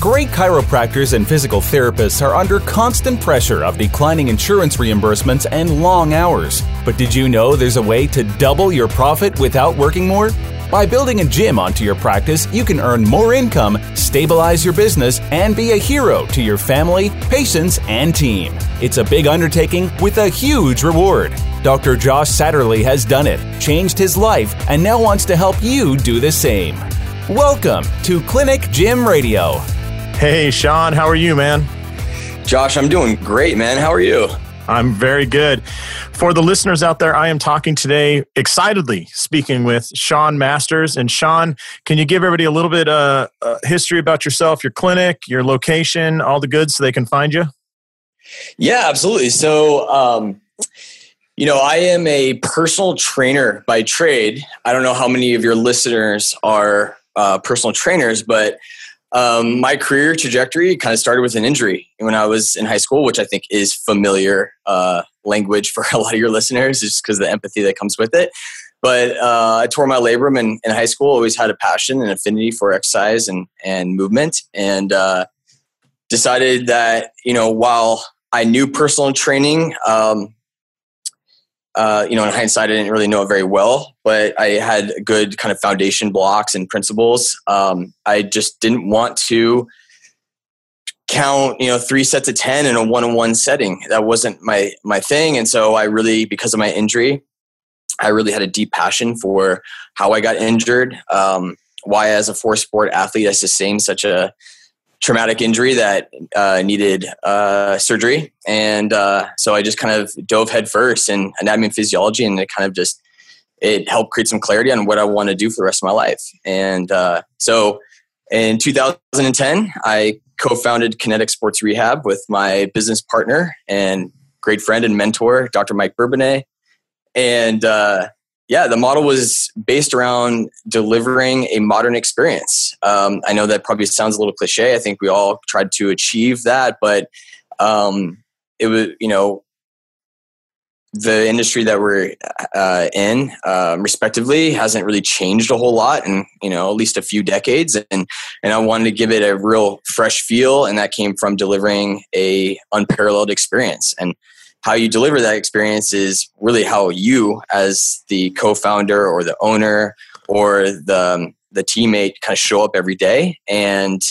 Great chiropractors and physical therapists are under constant pressure of declining insurance reimbursements and long hours. But did you know there's a way to double your profit without working more? By building a gym onto your practice, you can earn more income, stabilize your business, and be a hero to your family, patients, and team. It's a big undertaking with a huge reward. Dr. Josh Satterley has done it, changed his life, and now wants to help you do the same. Welcome to Clinic Gym Radio. Hey, Sean, how are you, man? Josh, I'm doing great, man. How are you? I'm very good. For the listeners out there, I am talking today excitedly speaking with Sean Masters. And Sean, can you give everybody a little bit of uh, uh, history about yourself, your clinic, your location, all the goods so they can find you? Yeah, absolutely. So, um, you know, I am a personal trainer by trade. I don't know how many of your listeners are uh, personal trainers, but um, my career trajectory kind of started with an injury when I was in high school, which I think is familiar uh, language for a lot of your listeners, just because the empathy that comes with it. But uh, I tore my labrum in, in, high school. Always had a passion and affinity for exercise and and movement, and uh, decided that you know while I knew personal training, um, uh, you know, in hindsight, I didn't really know it very well, but I had good kind of foundation blocks and principles. Um, I just didn't want to count, you know, three sets of ten in a one-on-one setting. That wasn't my my thing, and so I really, because of my injury, I really had a deep passion for how I got injured. Um, why, as a four sport athlete, I sustained such a traumatic injury that uh, needed uh, surgery, and uh, so I just kind of dove headfirst in anatomy and physiology, and it kind of just it helped create some clarity on what I want to do for the rest of my life. And uh, so, in 2010, I co-founded Kinetic Sports Rehab with my business partner and great friend and mentor, Dr. Mike Bourbonnais, and uh, yeah, the model was based around delivering a modern experience. Um, I know that probably sounds a little cliche. I think we all tried to achieve that, but um, it was, you know, the industry that we're uh, in, um, respectively, hasn't really changed a whole lot in you know at least a few decades, and and I wanted to give it a real fresh feel, and that came from delivering a unparalleled experience. And how you deliver that experience is really how you as the co-founder or the owner or the um, the teammate kind of show up every day and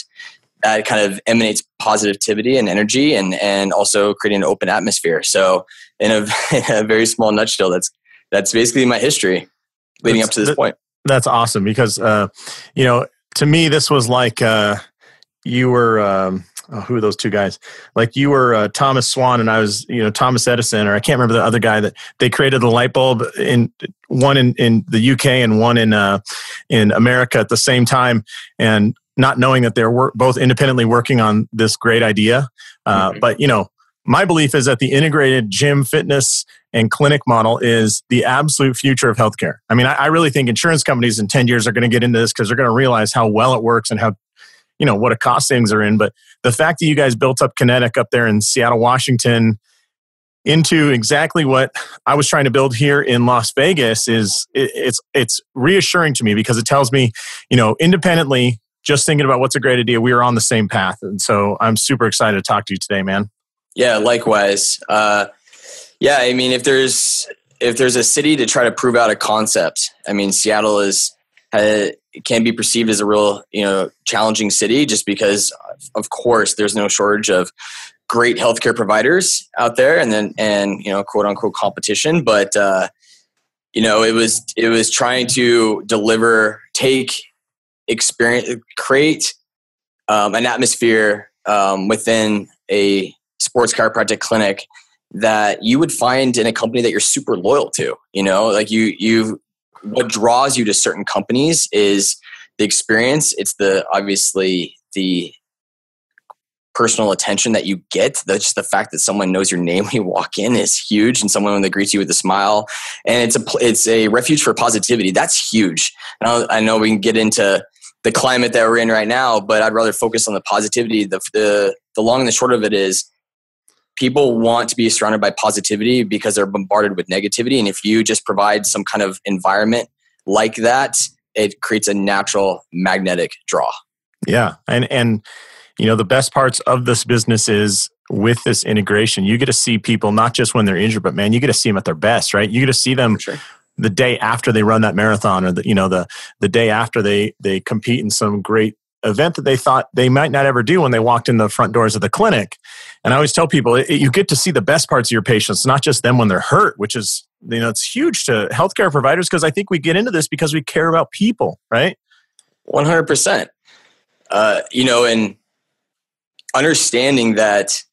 that kind of emanates positivity and energy and and also creating an open atmosphere. So in a, in a very small nutshell that's that's basically my history leading that's, up to this point. that's awesome because uh, you know to me this was like uh, you were um, oh, who are those two guys? Like you were uh, Thomas Swan and I was, you know, Thomas Edison, or I can't remember the other guy that they created the light bulb in one in, in the UK and one in uh, in America at the same time, and not knowing that they're work, both independently working on this great idea. Uh, mm-hmm. But you know, my belief is that the integrated gym, fitness, and clinic model is the absolute future of healthcare. I mean, I, I really think insurance companies in 10 years are going to get into this because they're going to realize how well it works and how you know what a cost are in but the fact that you guys built up kinetic up there in seattle washington into exactly what i was trying to build here in las vegas is it, it's it's reassuring to me because it tells me you know independently just thinking about what's a great idea we are on the same path. And so i'm super excited to talk to you today man. Yeah likewise. Uh, yeah i mean if there's if there's a city to try to prove out a concept i mean seattle is uh, can be perceived as a real you know challenging city just because of course there's no shortage of great healthcare providers out there and then and you know quote unquote competition. But uh, you know it was it was trying to deliver take experience create um, an atmosphere um, within a sports chiropractic clinic that you would find in a company that you're super loyal to you know? Like you you what draws you to certain companies is the experience. It's the obviously the personal attention that you get. That's just the fact that someone knows your name when you walk in is huge, and someone that greets you with a smile, and it's a it's a refuge for positivity. That's huge. And I know we can get into the climate that we're in right now, but I'd rather focus on the positivity. The the the long and the short of it is people want to be surrounded by positivity because they're bombarded with negativity. And if you just provide some kind of environment like that, it creates a natural magnetic draw. Yeah. And, and, you know the best parts of this business is with this integration you get to see people not just when they're injured but man you get to see them at their best right you get to see them the day after they run that marathon or the you know the the day after they they compete in some great event that they thought they might not ever do when they walked in the front doors of the clinic. And i always tell people it, you get to see the best parts of your patients not just them when they're hurt which is you know it's huge to healthcare providers because i think we get into this because we care about people right? 100% uh, you know and understanding that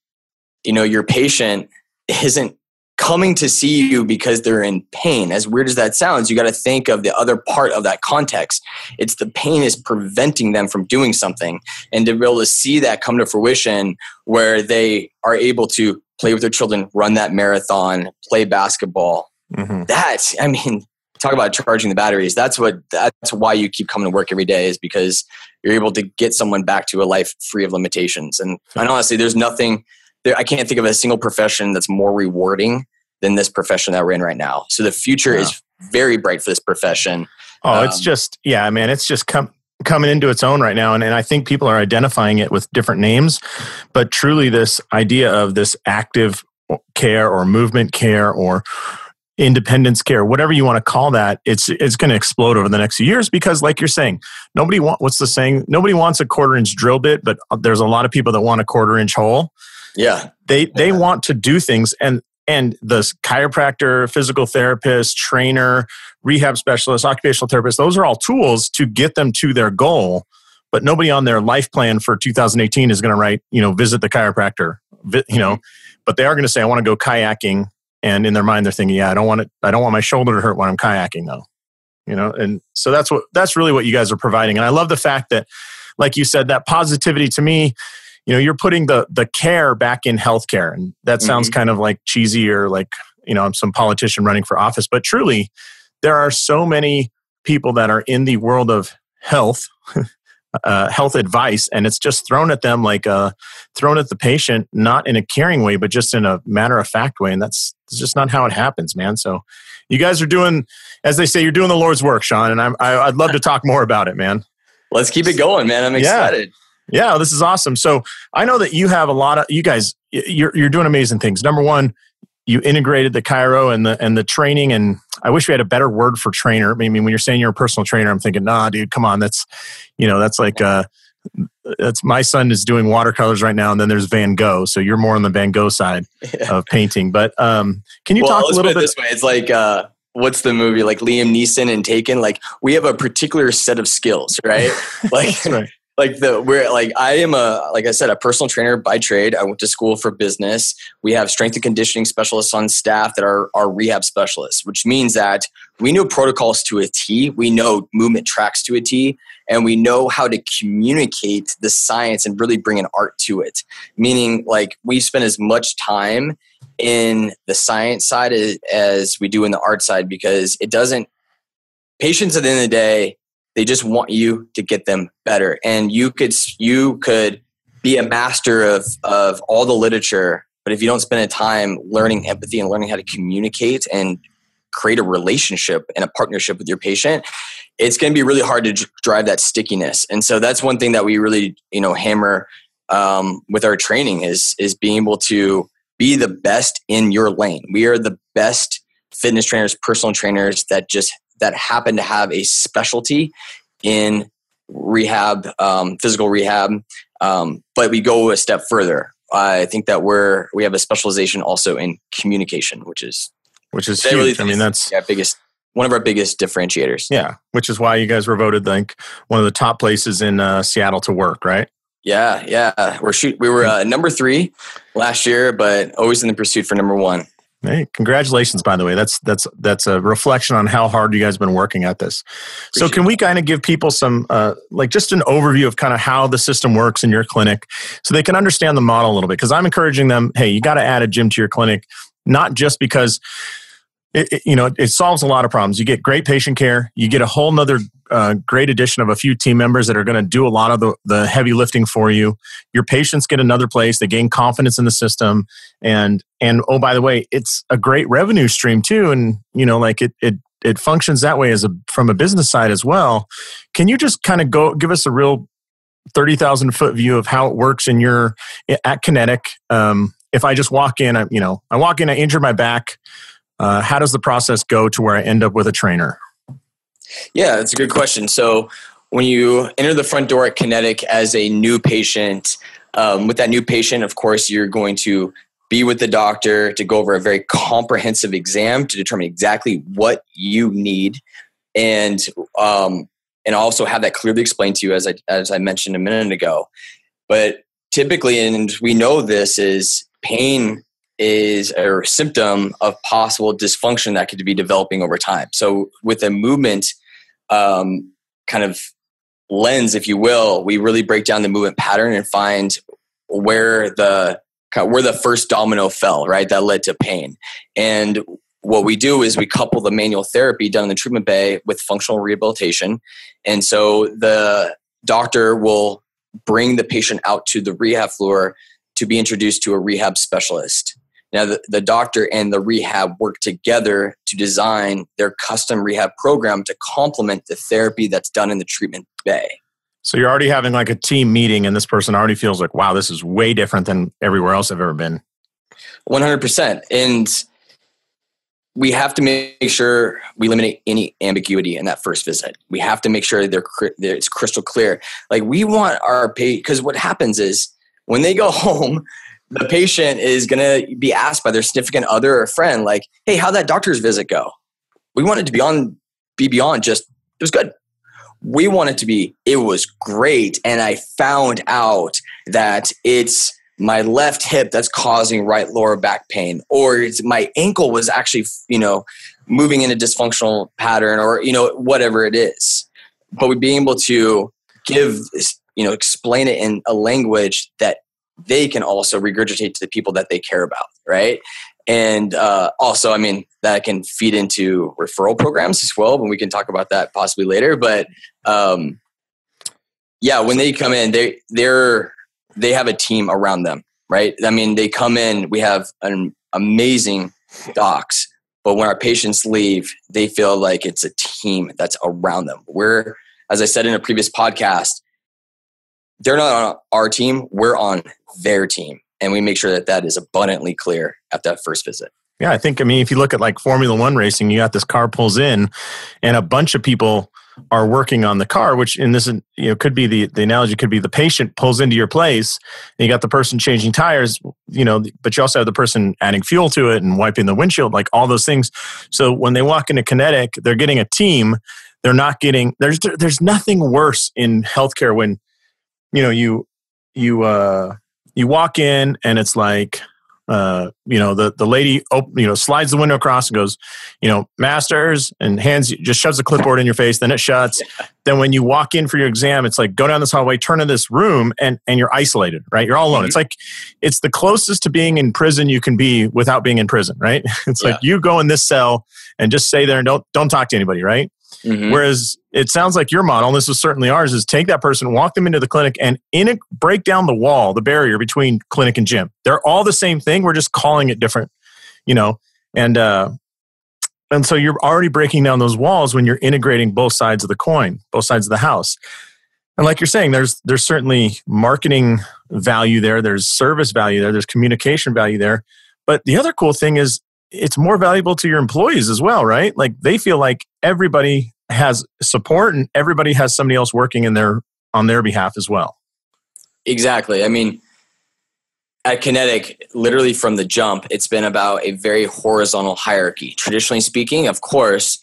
you know your patient isn't coming to see you because they're in pain. As weird as that sounds you got to think of the other part of that context. It's the pain is preventing them from doing something. And to be able to see that come to fruition where they are able to play with their children run that marathon play basketball. Mm-hmm. that i mean talk about charging the batteries. That's what that's why you keep coming to work every day is because you're able to get someone back to a life free of limitations. And, and honestly there's nothing there, i can't think of a single profession that's more rewarding than this profession that we're in right now so the future yeah. is very bright for this profession oh um, it's just yeah man it's just come coming into its own right now and, and i think people are identifying it with different names but truly this idea of this active care or movement care or independence care, whatever you want to call that, it's it's going to explode over the next few years because, like you're saying, nobody want what's the saying? Nobody wants a quarter inch drill bit, but uh, there's a lot of people that want a quarter inch hole. Yeah, they they yeah. want to do things, and and the chiropractor, physical therapist, trainer, rehab specialist, occupational therapist, those are all tools to get them to their goal. But nobody on their life plan for 2018 is going to write, you know, visit the chiropractor, you know, mm-hmm. but they are going to say, I want to go kayaking and in their mind they're thinking yeah i don't want it i don't want my shoulder to hurt when i'm kayaking though. You know and so that's what that's really what you guys are providing. And i love the fact that like you said that positivity to me you know you're putting the the care back in healthcare. And that sounds mm-hmm. kind of like cheesy or like you know i'm some politician running for office but truly there are so many people that are in the world of health uh, health advice and it's just thrown at them like uh, thrown at the patient not in a caring way but just in a matter of fact way and that's just not how it happens man. So you guys are doing as they say you're doing the lord's work sean and I'm, I, i would love to talk more about it man. Let's keep it going man. I'm excited. Yeah. yeah this is awesome. So i know that you have a lot of you guys you're, you're doing amazing things. Number one you integrated the chiro and the and the training and i wish we had a better word for trainer i mean when you're saying you're a personal trainer i'm thinking nah dude come on that's you know that's like uh that's my son is doing watercolors right now and then there's van gogh so you're more on the van gogh side yeah. of painting but um can you well, talk a little bit this way it's like uh what's the movie like Liam Neeson and Taken? Like we have a particular set of skills, right? Like right like the we're like I am a like I said a personal trainer by trade. I went to school for business. We have strength and conditioning specialists on staff that are are rehab specialists, which means that we know protocols to a T. We know movement tracks to a T, and we know how to communicate the science and really bring an art to it. Meaning, like we spend as much time in the science side as we do in the art side because it doesn't. Patients at the end of the day they just want you to get them better. And you could you could be a master of of all the literature, but if you don't spend a time learning empathy and learning how to communicate and create a relationship and a partnership with your patient, it's going to be really hard to drive that stickiness. And so that's one thing that we really you know hammer um, with our training is is being able to be the best in your lane. We are the best fitness trainers, personal trainers that just that happen to have a specialty in rehab, um, physical rehab. Um, but we go a step further. I think that we're we have a specialization also in communication, which is which is huge. Really I mean, that's yeah, biggest one of our biggest differentiators. Yeah, which is why you guys were voted like one of the top places in uh, Seattle to work, right? Yeah, yeah. We're shoot. We were uh, number three last year, but always in the pursuit for number one. Hey, congratulations! By the way, that's that's that's a reflection on how hard you guys have been working at this. Appreciate so, can we kind of give people some, uh, like, just an overview of kind of how the system works in your clinic, so they can understand the model a little bit? Because I'm encouraging them, hey, you got to add a gym to your clinic, not just because it, it, you know it solves a lot of problems you get great patient care you get a whole nother uh, great addition of a few team members that are going to do a lot of the, the heavy lifting for you your patients get another place they gain confidence in the system and and oh by the way it's a great revenue stream too and you know like it it it functions that way as a from a business side as well can you just kind of go give us a real thirty thousand foot view of how it works in your at Kinetic. Um, if I just walk in, I, you know, I walk in, I injure my back. Uh, how does the process go to where I end up with a trainer? Yeah, that's a good question. So when you enter the front door at Kinetic as a new patient, um, with that new patient, of course, you're going to be with the doctor to go over a very comprehensive exam to determine exactly what you need, and um, and also have that clearly explained to you, as I as I mentioned a minute ago. But typically, and we know this is pain is a symptom of possible dysfunction that could be developing over time. So with a movement um, kind of lens, if you will, we really break down the movement pattern and find where the where the first domino fell, right? That led to pain. And what we do is we couple the manual therapy done in the treatment bay with functional rehabilitation. And so the doctor will bring the patient out to the rehab floor to be introduced to a rehab specialist. Now, the, the doctor and the rehab work together to design their custom rehab program to complement the therapy that's done in the treatment bay. So you're already having like a team meeting, and this person already feels like, wow, this is way different than everywhere else I've ever been. 100%. And we have to make sure we eliminate any ambiguity in that first visit. We have to make sure they're, it's crystal clear. Like we want our pay because what happens is when they go home, the patient is going to be asked by their significant other or friend, like, "Hey, how'd that doctor's visit go?" We want it to be on, be beyond just it was good. We want it to be it was great, and I found out that it's my left hip that's causing right lower back pain, or it's my ankle was actually you know moving in a dysfunctional pattern, or you know whatever it is. But we being able to give you know explain it in a language that they can also regurgitate to the people that they care about, right? And uh, also, I mean, that can feed into referral programs as well, but we can talk about that possibly later. But um, yeah, when they come in, they they're they have a team around them, right? I mean, they come in. We have an amazing docs, but when our patients leave, they feel like it's a team that's around them. We're, as I said in a previous podcast, they're not on our team. We're on their team. And we make sure that that is abundantly clear at that first visit. Yeah, I think, I mean, if you look at like Formula One racing, you got this car pulls in and a bunch of people are working on the car, which in this, you know, could be the, the analogy could be the patient pulls into your place and you got the person changing tires, you know, but you also have the person adding fuel to it and wiping the windshield, like all those things. So when they walk into Kinetic, they're getting a team. They're not getting, there's, there's nothing worse in healthcare when, you know, you, you, uh, you walk in and it's like uh, you know the the lady op- you know slides the window across and goes you know masters and hands you, just shoves the clipboard in your face then it shuts. Then when you walk in for your exam it's like go down this hallway turn in this room and and you're isolated right? You're all alone. Mm-hmm. it's like it's the closest to being in prison you can be without being in prison right? It's yeah. like you go in this cell and just stay there and don't don't talk to anybody right Mm-hmm. Whereas it sounds like your model, and this is certainly ours, is take that person, walk them into the clinic, and in it, break down the wall, the barrier between clinic and gym. They're all the same thing. We're just calling it different, you know. And uh, and so you're already breaking down those walls when you're integrating both sides of the coin, both sides of the house. And like you're saying, there's there's certainly marketing value there, there's service value there, there's communication value there. But the other cool thing is it's more valuable to your employees as well, right? Like they feel like everybody has support and everybody has somebody else working in their on their behalf as well. Exactly. I mean, at Kinetic, literally from the jump, it's been about a very horizontal hierarchy. Traditionally speaking, of course,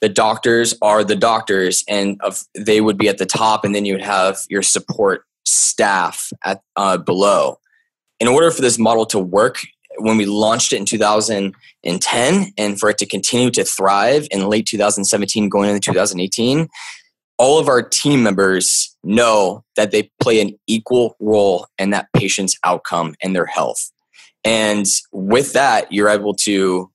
the doctors are the doctors, and of they would be at the top, and then you would have your support staff at uh, below. In order for this model to work, when we launched it in 2010 and for it to continue to thrive in late 2017 going into 2018 all of our team members know that they play an equal role in that patient's outcome and their health. And with that you're able to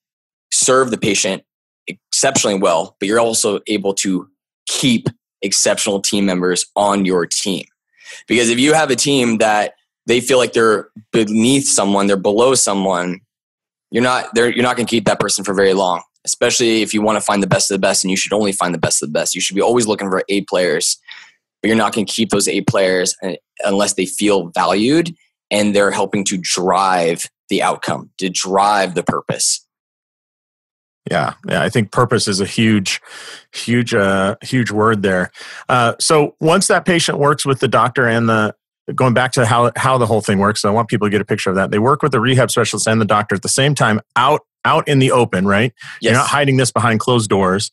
serve the patient exceptionally well but you're also able to keep exceptional team members on your team. Because if you have a team that they feel like they're beneath someone, they're below someone, you're not you're not going to keep that person for very long. Especially if you want to find the best of the best, and you should only find the best of the best. You should be always looking for A players but you're not going to keep those A players uh, unless they feel valued and they're helping to drive the outcome, to drive the purpose. Yeah, yeah, I think purpose is a huge, huge, uh, huge word there. Uh, so once that patient works with the doctor and the going back to how how the whole thing works, so I want people to get a picture of that. They work with the rehab specialist and the doctor at the same time out out in the open, right? Yes. You're not hiding this behind closed doors.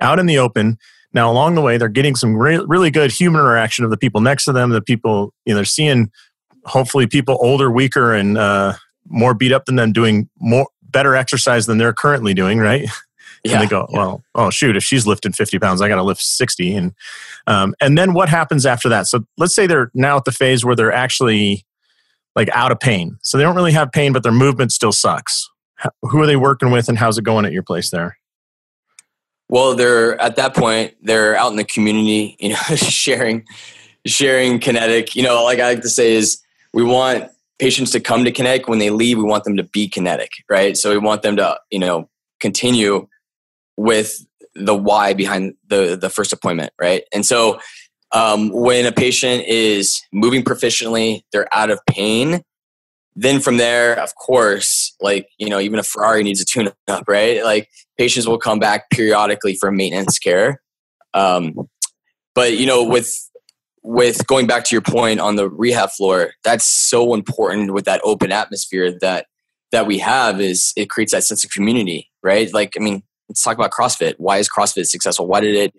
Out in the open. Now, along the way, they're getting some re- really good human interaction of the people next to them. The people, you know, they're seeing hopefully people older, weaker, and uh, more beat up than them doing more better exercise than they're currently doing, right? Yeah, and they go, well, oh shoot, if she's lifting 50 pounds, I got to lift 60. And um, and then what happens after that? So let's say they're now at the phase where they're actually like out of pain. So they don't really have pain, but their movement still sucks. Who are they working with, and how's it going at your place there? Well, they're at that point, they're out in the community, you know, sharing sharing kinetic. You know, like I like to say is we want patients to come to kinetic when they leave we want them to be kinetic right so we want them to you know continue with the why behind the the first appointment right? And so um, when a patient is moving proficiently they're out of pain then from there of course like you know even a ferrari needs a tune up right? Like patients will come back periodically for maintenance care. Um, but you know with with going back to your point on the rehab floor, that's so important with that open atmosphere that that we have is it creates that sense of community, right? Like, I mean, let's talk about CrossFit. Why is CrossFit successful? Why did it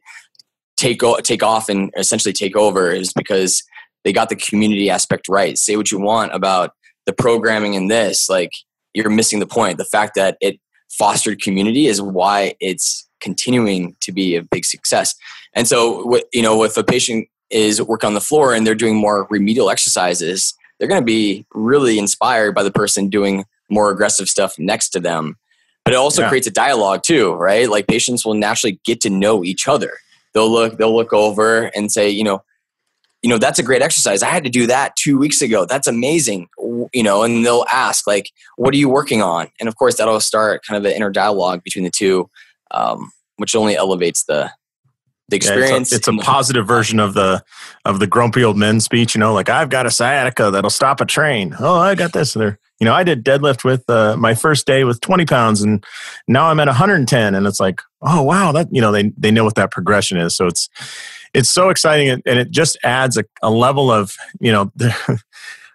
take take off and essentially take over? Is because they got the community aspect right. Say what you want about the programming in this, like you're missing the point. The fact that it fostered community is why it's continuing to be a big success. And so, you know, if a patient is work on the floor and they're doing more remedial exercises, they're going to be really inspired by the person doing more aggressive stuff next to them. But it also yeah. creates a dialogue too, right? Like patients will naturally get to know each other. They'll look, they'll look over and say, you know, you know, that's a great exercise. I had to do that two weeks ago. That's amazing. You know, and they'll ask like, what are you working on? And of course, that'll start kind of an inner dialogue between the two, um, which only elevates the the experience. Yeah, it's a, it's a positive version of the of the grumpy old men speech. You know, like I've got a sciatica that'll stop a train. Oh, I got this. There, you know, I did deadlift with uh, my first day with 20 pounds, and now I'm at 110, and it's like, oh wow, that you know they they know what that progression is. So it's it's so exciting, and, it just adds a, a level of you know.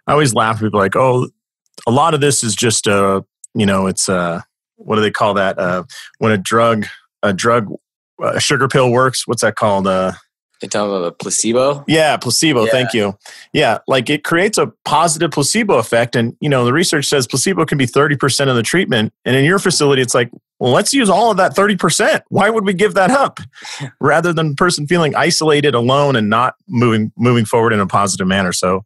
I always laugh. People like, oh, a lot of this is just a uh, you know, it's a uh, what do they call that? Uh, when a drug a drug a sugar pill works. What's that called? Uh, they talking about a placebo? Yeah, placebo. Yeah. Thank you. Yeah, like it creates a positive placebo effect. And, you know, the research says placebo can be 30% of the treatment. And in your facility, it's like, well, let's use all of that 30%. Why would we give that up? Rather than the person feeling isolated, alone, and not moving moving forward in a positive manner. So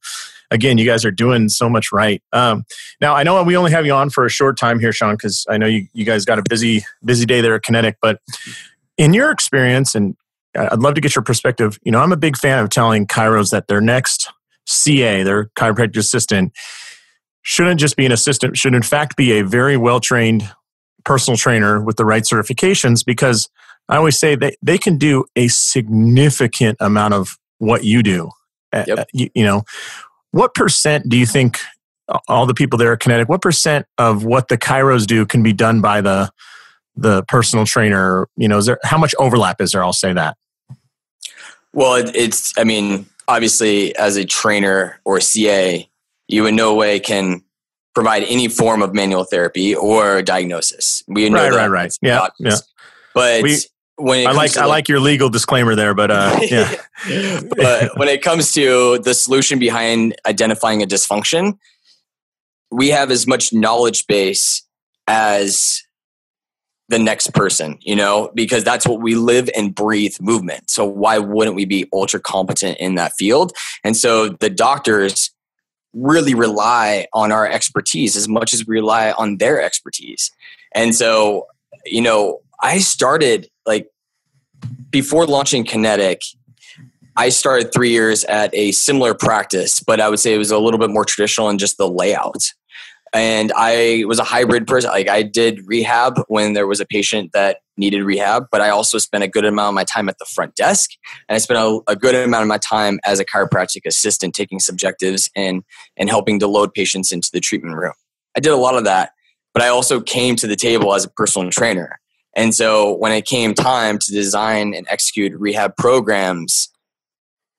again, you guys are doing so much right. Um, now, I know we only have you on for a short time here, Sean, because I know you, you guys got a busy busy day there at Kinetic, but in your experience, and I'd love to get your perspective. You know, I'm a big fan of telling chiros that their next CA, their chiropractic assistant, shouldn't just be an assistant, should in fact be a very well trained personal trainer with the right certifications because I always say they, they can do a significant amount of what you do. Yep. You, you, know, what percent do you think all the people there at Kinetic, what percent of what the chiros do can be done by the the personal trainer? You know, is there how much overlap is there? I'll say that. Well, it, it's. I mean, obviously, as a trainer or CA, you in no way can provide any form of manual therapy or diagnosis. We know right, that right, right. Yeah, yeah. But we, when I like I like your legal disclaimer there, but uh, yeah. but when it comes to the solution behind identifying a dysfunction, we have as much knowledge base as the next person, you know, because that's what we live and breathe movement. So why wouldn't we be ultra competent in that field? And so the doctors really rely on our expertise as much as we rely on their expertise. And so, you know, I started like before launching Kinetic, I started three years at a similar practice, but I would say it was a little bit more traditional in just the layout. And I was a hybrid person. Like I did rehab when there was a patient that needed rehab, but I also spent a good amount of my time at the front desk, and I spent a, a good amount of my time as a chiropractic assistant, taking subjectives and and helping to load patients into the treatment room. I did a lot of that, but I also came to the table as a personal trainer. And so when it came time to design and execute rehab programs,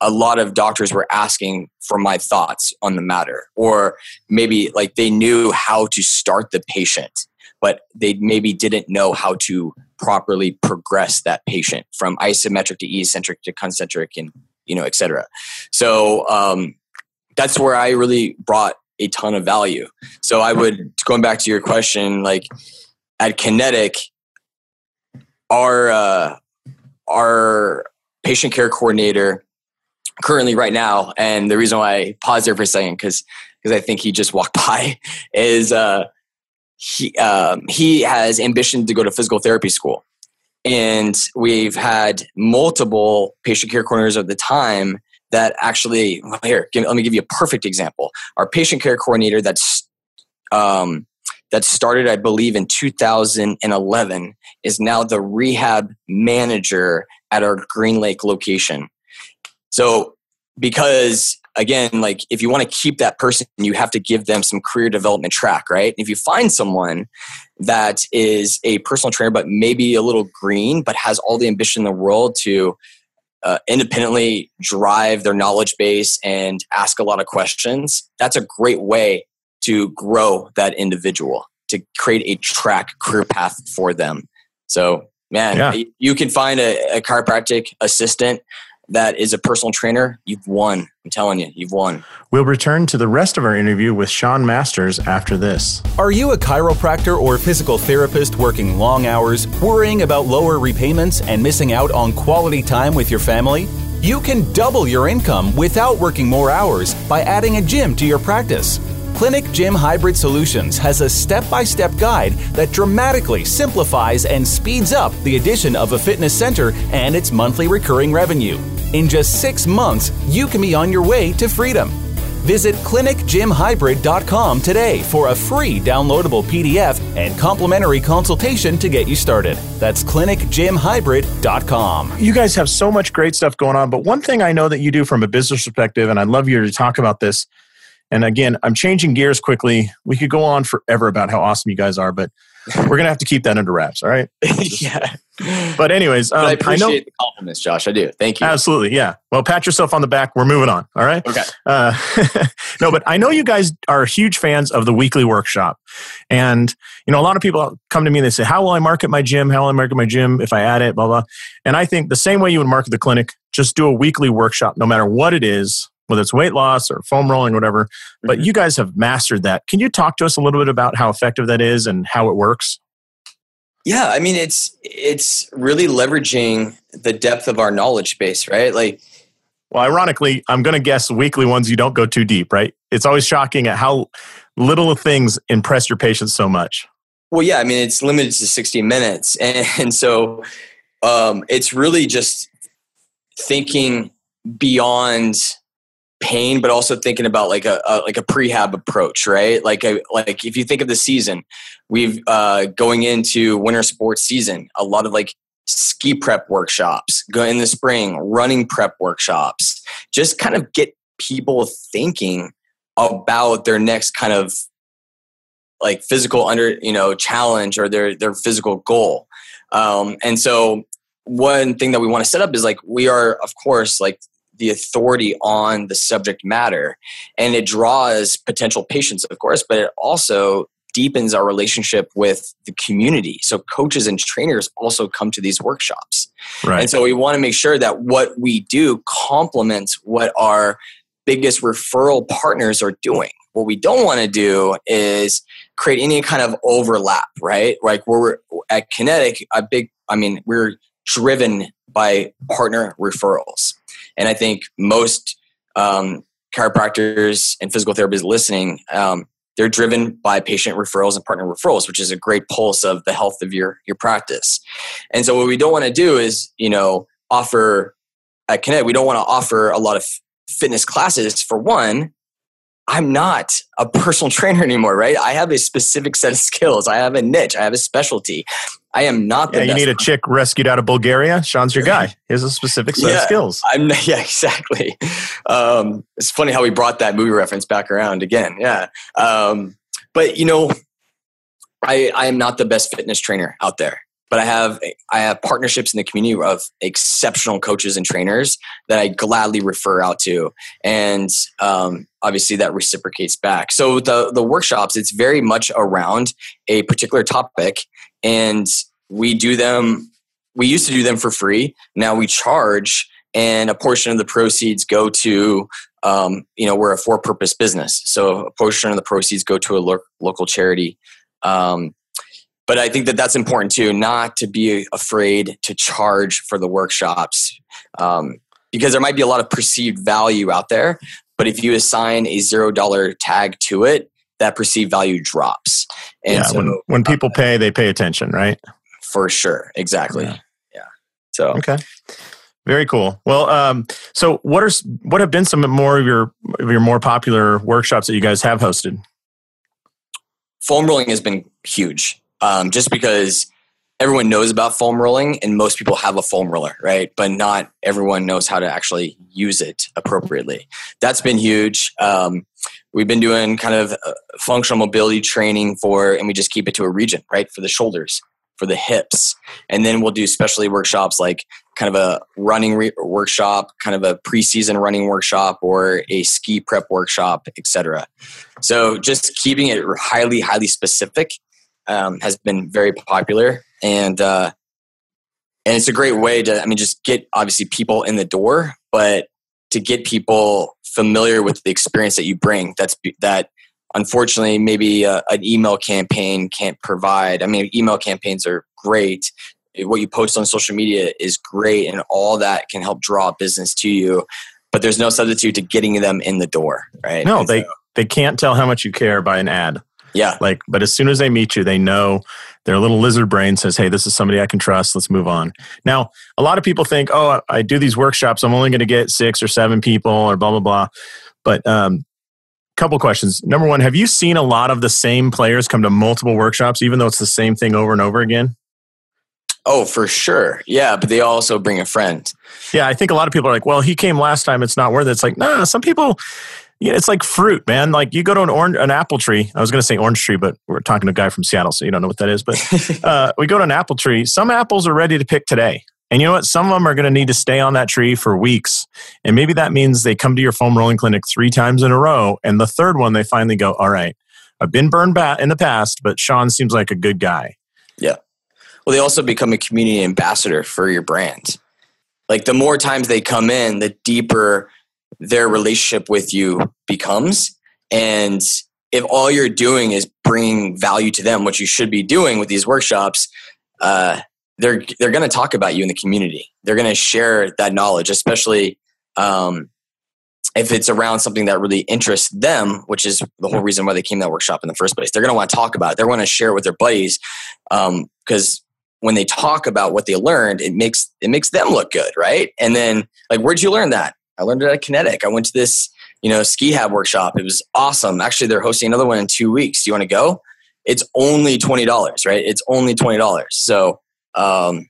a lot of doctors were asking for my thoughts on the matter or maybe like they knew how to start the patient but they maybe didn't know how to properly progress that patient from isometric to eccentric to concentric and you know etc so um, that's where i really brought a ton of value. So i would going back to your question like at kinetic our uh, our patient care coordinator currently right now, and the reason why I paused there for a second because because I think he just walked by is uh, he um, he has ambition to go to physical therapy school, and we've had multiple patient care coordinators at the time that actually here give, let me give you a perfect example. Our patient care coordinator that's um, that started, I believe, in 2011 is now the rehab manager at our Green Lake location. So, because again, like if you want to keep that person, you have to give them some career development track, right? If you find someone that is a personal trainer, but maybe a little green, but has all the ambition in the world to uh, independently drive their knowledge base and ask a lot of questions, that's a great way to grow that individual, to create a track career path for them. So, man, yeah. you can find a, a chiropractic assistant that is a personal trainer, you've won. I'm telling you, you've won. We'll return to the rest of our interview with Sean Masters after this. Are you a chiropractor or physical therapist working long hours, worrying about lower repayments, and missing out on quality time with your family? You can double your income without working more hours by adding a gym to your practice. Clinic Gym Hybrid Solutions has a step by step guide that dramatically simplifies and speeds up the addition of a fitness center and its monthly recurring revenue. In just six months, you can be on your way to freedom. Visit clinicgymhybrid.com today for a free downloadable PDF and complimentary consultation to get you started. That's clinicgymhybrid.com. You guys have so much great stuff going on, but one thing I know that you do from a business perspective, and I'd love you to talk about this. And again, I'm changing gears quickly. We could go on forever about how awesome you guys are, but we're gonna have to keep that under wraps. All right. yeah. But anyways, um, but I appreciate I know, the compliments, Josh. I do. Thank you. Absolutely. Yeah. Well, pat yourself on the back. We're moving on. All right. Okay. Uh, no, but I know you guys are huge fans of the weekly workshop, and you know a lot of people come to me and they say, "How will I market my gym? How will I market my gym if I add it?" Blah blah. And I think the same way you would market the clinic, just do a weekly workshop, no matter what it is whether it's weight loss or foam rolling, or whatever. But mm-hmm. you guys have mastered that. Can you talk to us a little bit about how effective that is and how it works? Yeah, I mean it's it's really leveraging the depth of our knowledge base, right? Like well, ironically, I'm going to guess weekly ones you don't go too deep, right? It's always shocking at how little things impress your patients so much. Well, yeah, I mean it's limited to 60 minutes, and, and so um, it's really just thinking beyond pain, but also thinking about like a, a like a prehab approach, right? Like a, like if you think of the season, we've uh, going into winter sports season, a lot of like ski prep workshops, go in the spring, running prep workshops, just kind of get people thinking about their next kind of like physical under you know challenge or their their physical goal. Um, and so one thing that we want to set up is like we are of course like the authority on the subject matter. And it draws potential patients, of course, but it also deepens our relationship with the community. So coaches and trainers also come to these workshops. Right. And so we want to make sure that what we do complements what our biggest referral partners are doing. What we don't want to do is create any kind of overlap, right? Like we're at Kinetic, a big I mean, we're driven by partner referrals. And I think most um, chiropractors and physical therapists listening, um, they're driven by patient referrals and partner referrals, which is a great pulse of the health of your your practice. And so, what we don't want to do is, you know, offer at Kinetic. We don't want to offer a lot of fitness classes for one, I'm not a personal trainer anymore, right? I have a specific set of skills. I have a niche. I have a specialty. I am not the yeah, you need a chick rescued out of Bulgaria. Sean's your guy. He has a specific set yeah, of skills. I'm yeah, exactly. Um, it's funny how we brought that movie reference back around again. Yeah. Um, but you know, I I am not the best fitness trainer out there but I have I have partnerships in the community of exceptional coaches and trainers that I gladly refer out to, and um, obviously that reciprocates back. So the the workshops, it's very much around a particular topic, and we do them. We used to do them for free. Now we charge, and a portion of the proceeds go to um, you know we're a for purpose business, so a portion of the proceeds go to a lo- local charity. Um, but I think that that's important too, not to be afraid to charge for the workshops um, because there might be a lot of perceived value out there. But if you assign a zero dollar tag to it, that perceived value drops. And yeah, so, when, when people uh, pay, they pay attention, right? For sure. Exactly. Yeah. yeah. So, okay. Very cool. Well, um, so what are what have been some more of your of your more popular workshops that you guys have hosted? Foam rolling has been huge um, just because everyone knows about foam rolling and most people have a foam roller, right? But not everyone knows how to actually use it appropriately. That's been huge. Um, we've been doing kind of uh, functional mobility training for, and we just keep it to a region, right? For the shoulders, for the hips. And then we'll do specialty workshops like kind of a running re- workshop, kind of a preseason running workshop, or a ski prep workshop, etc. So just keeping it highly, highly specific um, has been very popular, and uh, and it's a great way to I mean just get obviously people in the door, but to get people familiar with the experience that you bring. That's that unfortunately maybe a, an email campaign can't provide. I mean, email campaigns are great. What you post on social media is great, and all that can help draw business to you. But there's no substitute to getting them in the door, right? No, and they so, they can't tell how much you care by an ad. Yeah. Like, but as soon as they meet you, they know their little lizard brain says, Hey, this is somebody I can trust. Let's move on. Now, a lot of people think, Oh, I do these workshops. I'm only going to get six or seven people or blah, blah, blah. But, um, couple questions. Number one, have you seen a lot of the same players come to multiple workshops, even though it's the same thing over and over again? Oh, for sure. Yeah, but they also bring a friend. Yeah, I think a lot of people are like, well, he came last time. It's not worth it. It's like, no, nah, some people, yeah, it's like fruit, man. Like you go to an orange, an apple tree. I was going to say orange tree, but we're talking to a guy from Seattle, so you don't know what that is. But uh, we go to an apple tree. Some apples are ready to pick today, and you know what? Some of them are going to need to stay on that tree for weeks, and maybe that means they come to your foam rolling clinic three times in a row, and the third one they finally go, "All right, I've been burned bat in the past, but Sean seems like a good guy." Yeah. Well, they also become a community ambassador for your brand. Like the more times they come in, the deeper their relationship with you becomes. And if all you're doing is bringing value to them, what you should be doing with these workshops, uh, they're they're going to talk about you in the community. They're going to share that knowledge, especially um, if it's around something that really interests them, which is the whole reason why they came to that workshop in the first place. They're going to want to talk about it. They're going to share it with their buddies because um, when they talk about what they learned, it makes it makes them look good, right? And then like, where'd you learn that? I learned it at Kinetic. I went to this, you know, ski hab workshop. It was awesome. Actually, they're hosting another one in two weeks. Do you want to go? It's only twenty dollars, right? It's only twenty dollars. So, um,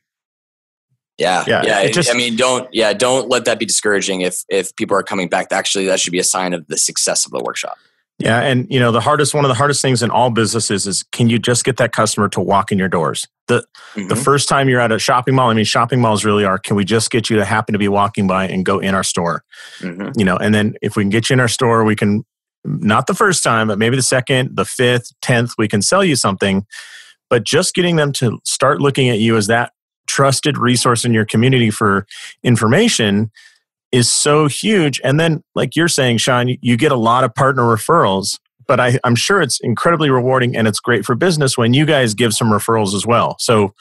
yeah, yeah. yeah just, I mean, don't yeah, don't let that be discouraging. If if people are coming back, actually, that should be a sign of the success of the workshop. Yeah, and you know the hardest one of the hardest things in all businesses is can you just get that customer to walk in your doors? The mm-hmm. the first time you're at a shopping mall, I mean shopping malls really are can we just get you to happen to be walking by and go in our store? Mm-hmm. You know, and then if we can get you in our store, we can not the first time, but maybe the second, the fifth, tenth, we can sell you something. But just getting them to start looking at you as that trusted resource in your community for information is so huge. And then, like you're saying, Sean, you get a lot of partner referrals, but I, I'm sure it's incredibly rewarding and it's great for business when you guys give some referrals as well. So,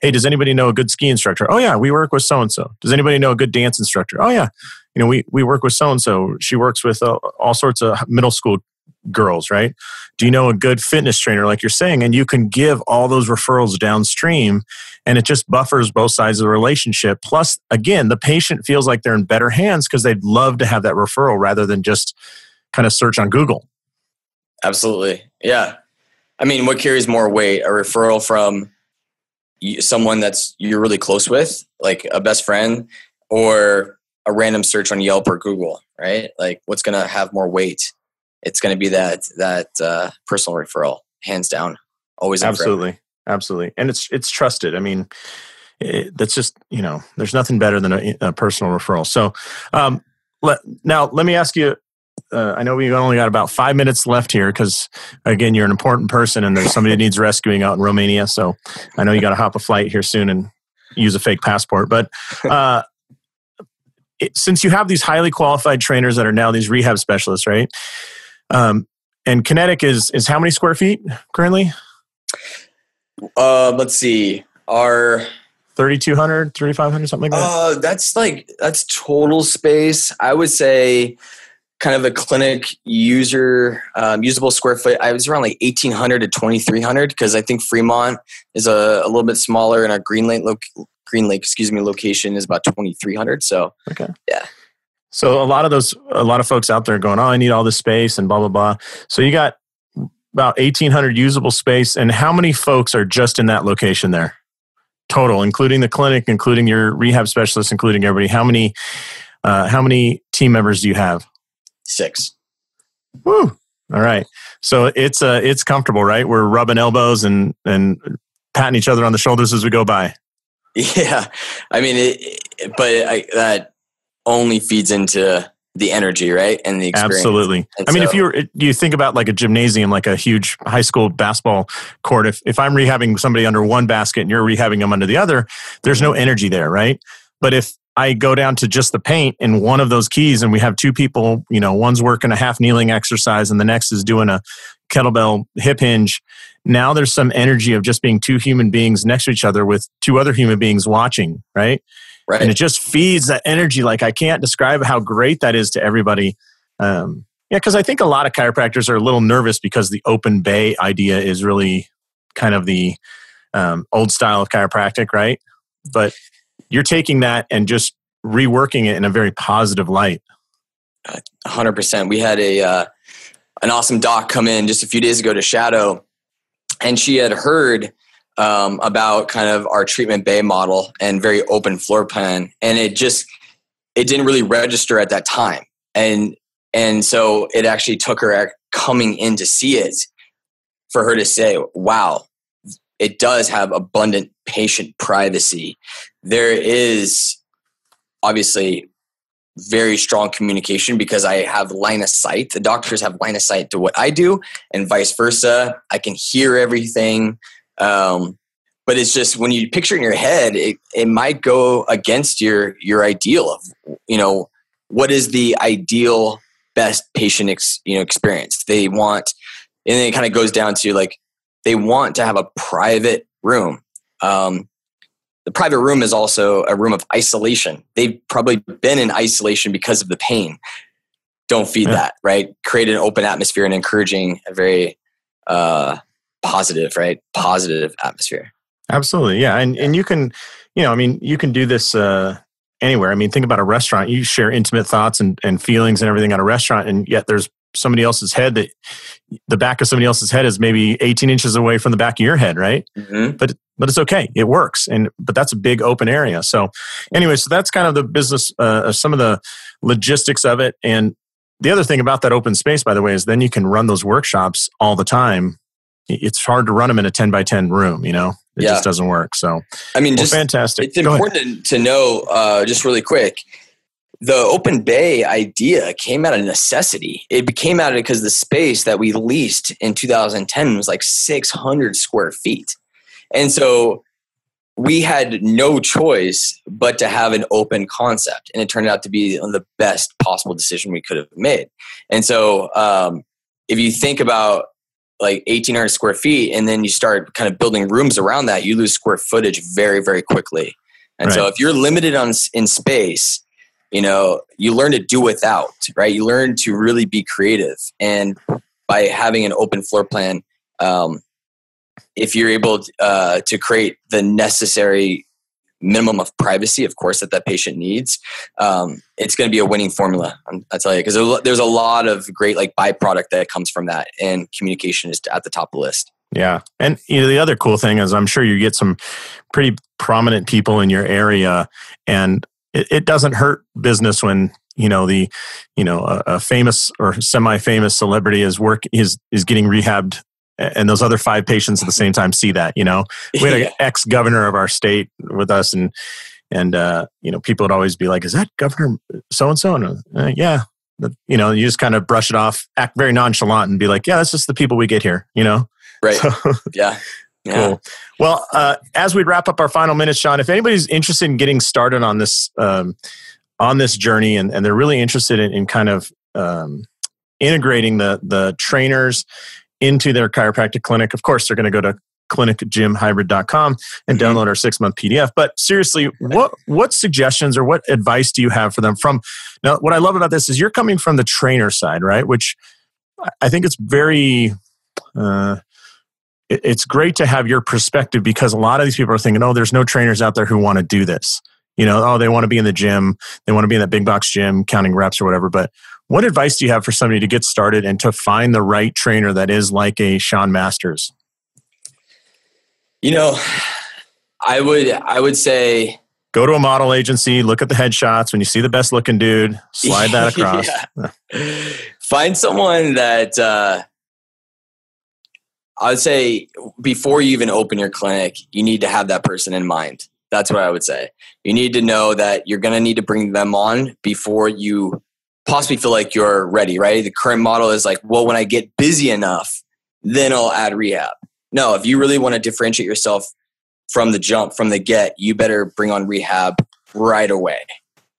hey, does anybody know a good ski instructor? Oh, yeah, we work with so and so. Does anybody know a good dance instructor? Oh, yeah, you know, we, we work with so and so. She works with uh, all sorts of middle school girls, right? Do you know a good fitness trainer, like you're saying? And you can give all those referrals downstream, and it just buffers both sides of the relationship. Plus, again, the patient feels like they're in better hands because they'd love to have that referral rather than just kind of search on Google. Absolutely. Yeah. I mean, what carries more weight? A referral from someone that's you're really close with, like a best friend, or a random search on Yelp or Google, right? Like what's going to have more weight? It's going to be that that uh, personal referral, hands down. Always absolutely, absolutely, and it's it's trusted. I mean, it, that's just you know, there's nothing better than a, a personal referral. So, um, let, now let me ask you. Uh, I know we only got about five minutes left here because, again, you're an important person and there's somebody that needs rescuing out in Romania. So I know you got to hop a flight here soon and use a fake passport. But uh, it, since you have these highly qualified trainers that are now these rehab specialists, right? Um, and Kinetic is is how many square feet currently? Uh, let's see. Our 3200 3500 something like that uh, that's like that's total space i would say kind of a clinic user um, usable square foot i was around like 1800 to 2300 because i think fremont is a, a, little bit smaller and our green lake lo- green lake excuse me location is about 2300 so okay yeah so a lot of those a lot of folks out there going oh i need all this space and blah blah blah so you got about 1800 usable space and how many folks are just in that location there total, including the clinic, including your rehab specialist, including everybody? How many uh, how many team members do you have? Six. Woo! All right. So it's uh, it's comfortable, right? We're rubbing elbows and and patting each other on the shoulders as we go by. Yeah, I mean, it, but I, that only feeds into the energy, right? And the experience. Absolutely. And I mean, if you you think about like a gymnasium, like a huge high school basketball court, if, if I'm rehabbing somebody under one basket and you're rehabbing them under the other, there's no energy there, right? But if I go down to just the paint in one of those keys and we have two people, you know, one's working a half kneeling exercise and the next is doing a kettlebell hip hinge. Now there's some energy of just being two human beings next to each other with two other human beings watching, right? Right. And it just feeds that energy. Like I can't describe how great that is to everybody. Um, yeah, because I think a lot of chiropractors are a little nervous because the open bay idea is really kind of the um, old style of chiropractic, right? But you're taking that and just reworking it in a very positive light. hundred percent. We had a uh, an awesome doc come in just a few days ago to Shadow, and she had heard um, about kind of our treatment bay model and very open floor plan, and it just it didn't really register at that time, and and so it actually took her coming in to see it for her to say, "Wow, it does have abundant patient privacy. There is obviously very strong communication because I have line of sight. The doctors have line of sight to what I do, and vice versa. I can hear everything. Um, but it's just when you picture in your head, it, it might go against your your ideal of you know what is the ideal best patient ex, you know experience. They want, and then it kind of goes down to like they want to have a private room. Um, the private room is also a room of isolation. They've probably been in isolation because of the pain. Don't feed yeah. that, right? Create an open atmosphere and encouraging a very uh, positive, right? Positive atmosphere. Absolutely. Yeah. And, and you can, you know, I mean, you can do this uh, anywhere. I mean, think about a restaurant. You share intimate thoughts and, and feelings and everything at a restaurant, and yet there's somebody else's head that the back of somebody else's head is maybe 18 inches away from the back of your head, right? Mm-hmm. But but it's okay. It works. And but that's a big open area. So anyway, so that's kind of the business, uh, some of the logistics of it. And the other thing about that open space, by the way, is then you can run those workshops all the time it's hard to run them in a 10 by 10 room, you know? It yeah. just doesn't work. So, I mean, well, just fantastic. It's Go important ahead. to know, uh, just really quick, the open bay idea came out of necessity. It became out of because the space that we leased in 2010 was like 600 square feet. And so we had no choice but to have an open concept. And it turned out to be the best possible decision we could have made. And so, um, if you think about like 1800 square feet and then you start kind of building rooms around that you lose square footage very very quickly. And right. so if you're limited on in space you know you learn to do without right? You learn to really be creative. And by having an open floor plan um, if you're able uh, to create the necessary minimum of privacy, of course, that that patient needs, um, it's going to be a winning formula. I tell you, because there's a lot of great like byproduct that comes from that, and communication is at the top of the list. Yeah, and you know the other cool thing is I'm sure you get some pretty prominent people in your area, and it, it doesn't hurt business when you know the you know a, a famous or semi-famous celebrity is work is is getting rehabbed and those other five patients at the same time see that you know? We had an ex governor of our state with us and and uh, you know people would always be like is that governor so and so and yeah. You know you just kind of brush it off act very nonchalant and be like yeah that's just the people we get here you know? Right. So, yeah. Yeah. Cool. Well, uh, as we wrap up our final minutes, Sean, if anybody's interested in getting started on this um, on this journey and, and they're really interested in, in kind of um, integrating the the trainers into their chiropractic clinic, of course, they're going to go to clinicgymhybrid.com and mm-hmm. download our six month PDF. But seriously, what what suggestions or what advice do you have for them? From now, what I love about this is you're coming from the trainer side, right? Which I think it's very. Uh, it's great to have your perspective because a lot of these people are thinking, oh, there's no trainers out there who want to do this. You know, oh, they want to be in the gym, they want to be in that big box gym, counting reps or whatever. But what advice do you have for somebody to get started and to find the right trainer that is like a Sean Masters? You know, I would I would say go to a model agency, look at the headshots. When you see the best looking dude, slide that across. Find someone that uh, I would say before you even open your clinic, you need to have that person in mind. That's what I would say. You need to know that you're going to need to bring them on before you possibly feel like you're ready, right? The current model is like, well, when I get busy enough, then I'll add rehab. No, if you really want to differentiate yourself from the jump, from the get, you better bring on rehab right away.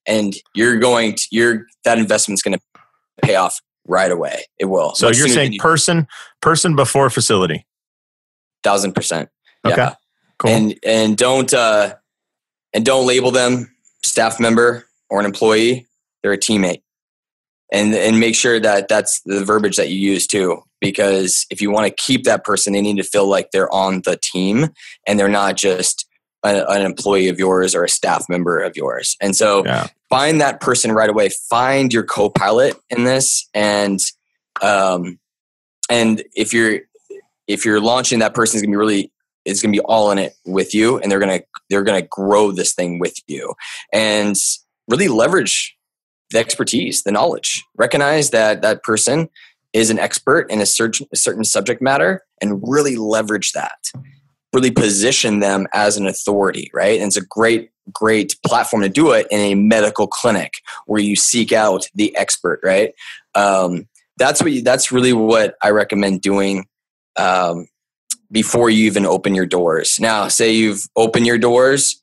And you're going to, you're, that investment's going to pay off right away. It will. So you're saying you, person, person before facility? Thousand percent. Okay. Yeah. Cool. And, and don't, uh, and don't label them staff member or an employee. They're a teammate and and make sure that that's the verbiage that you use too because if you want to keep that person they need to feel like they're on the team and they're not just a, an employee of yours or a staff member of yours. And so yeah. find that person right away. Find your co-pilot in this and um and if you're if you're launching that person is going to be really is going to be all in it with you and they're going to they're going to grow this thing with you. And really leverage the expertise, the knowledge. Recognize that that person is an expert in a certain, a certain subject matter and really leverage that. Really position them as an authority, right? And it's a great, great platform to do it in a medical clinic where you seek out the expert, right? Um, that's what you, that's really what I recommend doing um, before you even open your doors. Now, say you've opened your doors,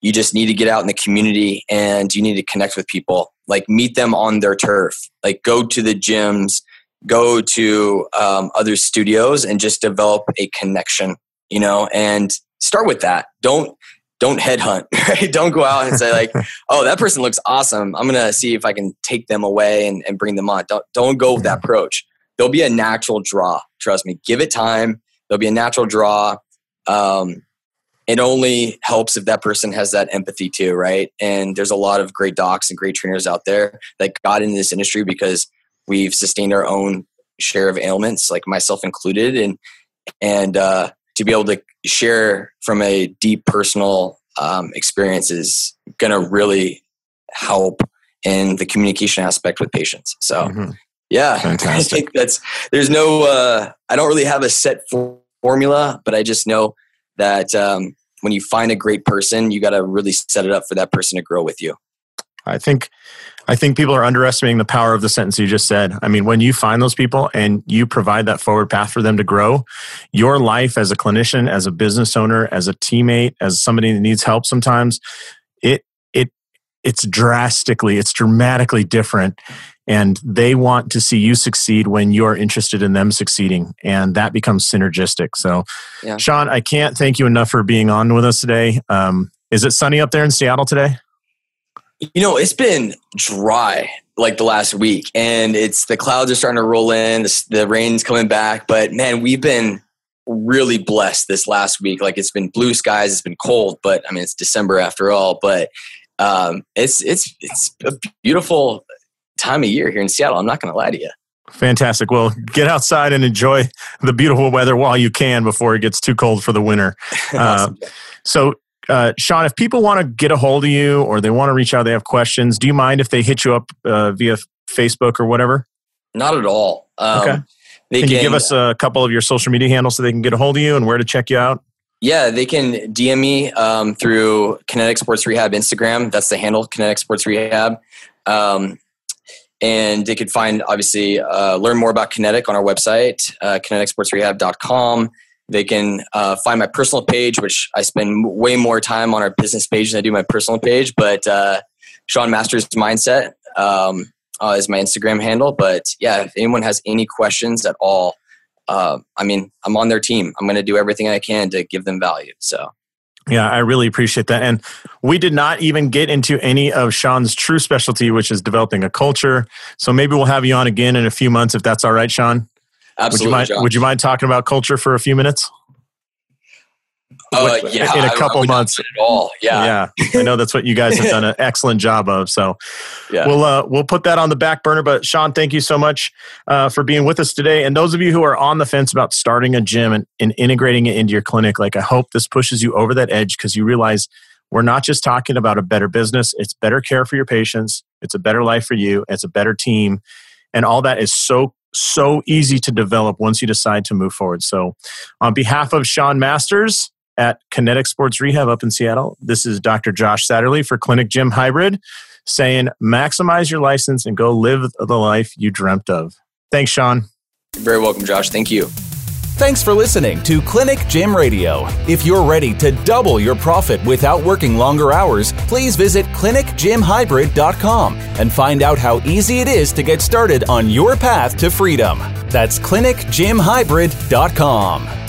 you just need to get out in the community and you need to connect with people like meet them on their turf. Like go to the gyms go to um, other studios and just develop a connection you know? And start with that. Don't don't headhunt right? Don't go out and say like oh that person looks awesome. I'm gonna see if i can take them away and, and bring them on. Don't, don't go with that approach. There'll be a natural draw trust me. Give it time. There'll be a natural draw. Um, it only helps if that person has that empathy too, right? And there's a lot of great docs and great trainers out there that got into this industry because we've sustained our own share of ailments, like myself included, and and uh, to be able to share from a deep personal um, experience is going to really help in the communication aspect with patients. So. Mm-hmm. Yeah, Fantastic. I think that's there's no. Uh, I don't really have a set formula, but I just know that um, when you find a great person, you got to really set it up for that person to grow with you. I think I think people are underestimating the power of the sentence you just said. I mean, when you find those people and you provide that forward path for them to grow, your life as a clinician, as a business owner, as a teammate, as somebody that needs help sometimes, it's drastically, it's dramatically different and they want to see you succeed when you're interested in them succeeding and that becomes synergistic so yeah. sean i can't thank you enough for being on with us today um, is it sunny up there in seattle today you know it's been dry like the last week and it's the clouds are starting to roll in the, the rain's coming back but man we've been really blessed this last week. Like it's been blue skies, it's been cold, but I mean it's December after all. But um, it's it's it's a beautiful time of year here in Seattle. I'm not going to lie to you. Fantastic. Well, get outside and enjoy the beautiful weather while you can before it gets too cold for the winter. Uh, so, uh, Sean, if people want to get a hold of you or they want to reach out, they have questions, do you mind if they hit you up uh, via Facebook or whatever? Not at all. Um, okay. Can, can, you give us a couple of your social media handles so they can get a hold of you and where to check you out? Yeah, they can DM me um, through Kinetic Sports Rehab Instagram. That's the handle, Kinetic Sports Rehab. Um, and they could find, obviously, uh, learn more about Kinetic on our website, uh, kineticsportsrehab.com. They can uh, find my personal page, which I spend way more time on our business page than I do my personal page. But uh, Sean Masters Mindset um, uh, is my Instagram handle. But yeah, if anyone has any questions at all, uh, I mean, I'm on their team. I'm going to do everything I can to give them value. So yeah, I really appreciate that. And we did not even get into any of Sean's true specialty, which is developing a culture. So maybe we'll have you on again in a few months if that's all right, Sean. Absolutely. Would you mind, would you mind talking about culture for a few minutes? Uh, yeah, in a couple months. At all, yeah, yeah. I know that's what you guys have done an excellent job of. So, yeah. we'll uh, we'll put that on the back burner. But Sean, thank you so much uh, for being with us today. And those of you who are on the fence about starting a gym and, and integrating it into your clinic, like I hope this pushes you over that edge because you realize we're not just talking about a better business; it's better care for your patients, it's a better life for you, it's a better team, and all that is so so easy to develop once you decide to move forward. So, on behalf of Sean Masters at Kinetic Sports Rehab up in Seattle. This is Dr. Josh Satterley for Clinic Gym Hybrid saying maximize your license and go live the life you dreamt of. Thanks, Sean. You're very welcome, Josh. Thank you. Thanks for listening to Clinic Gym Radio. If you're ready to double your profit without working longer hours, please visit clinicgymhybrid.com and find out how easy it is to get started on your path to freedom. That's clinicgymhybrid.com.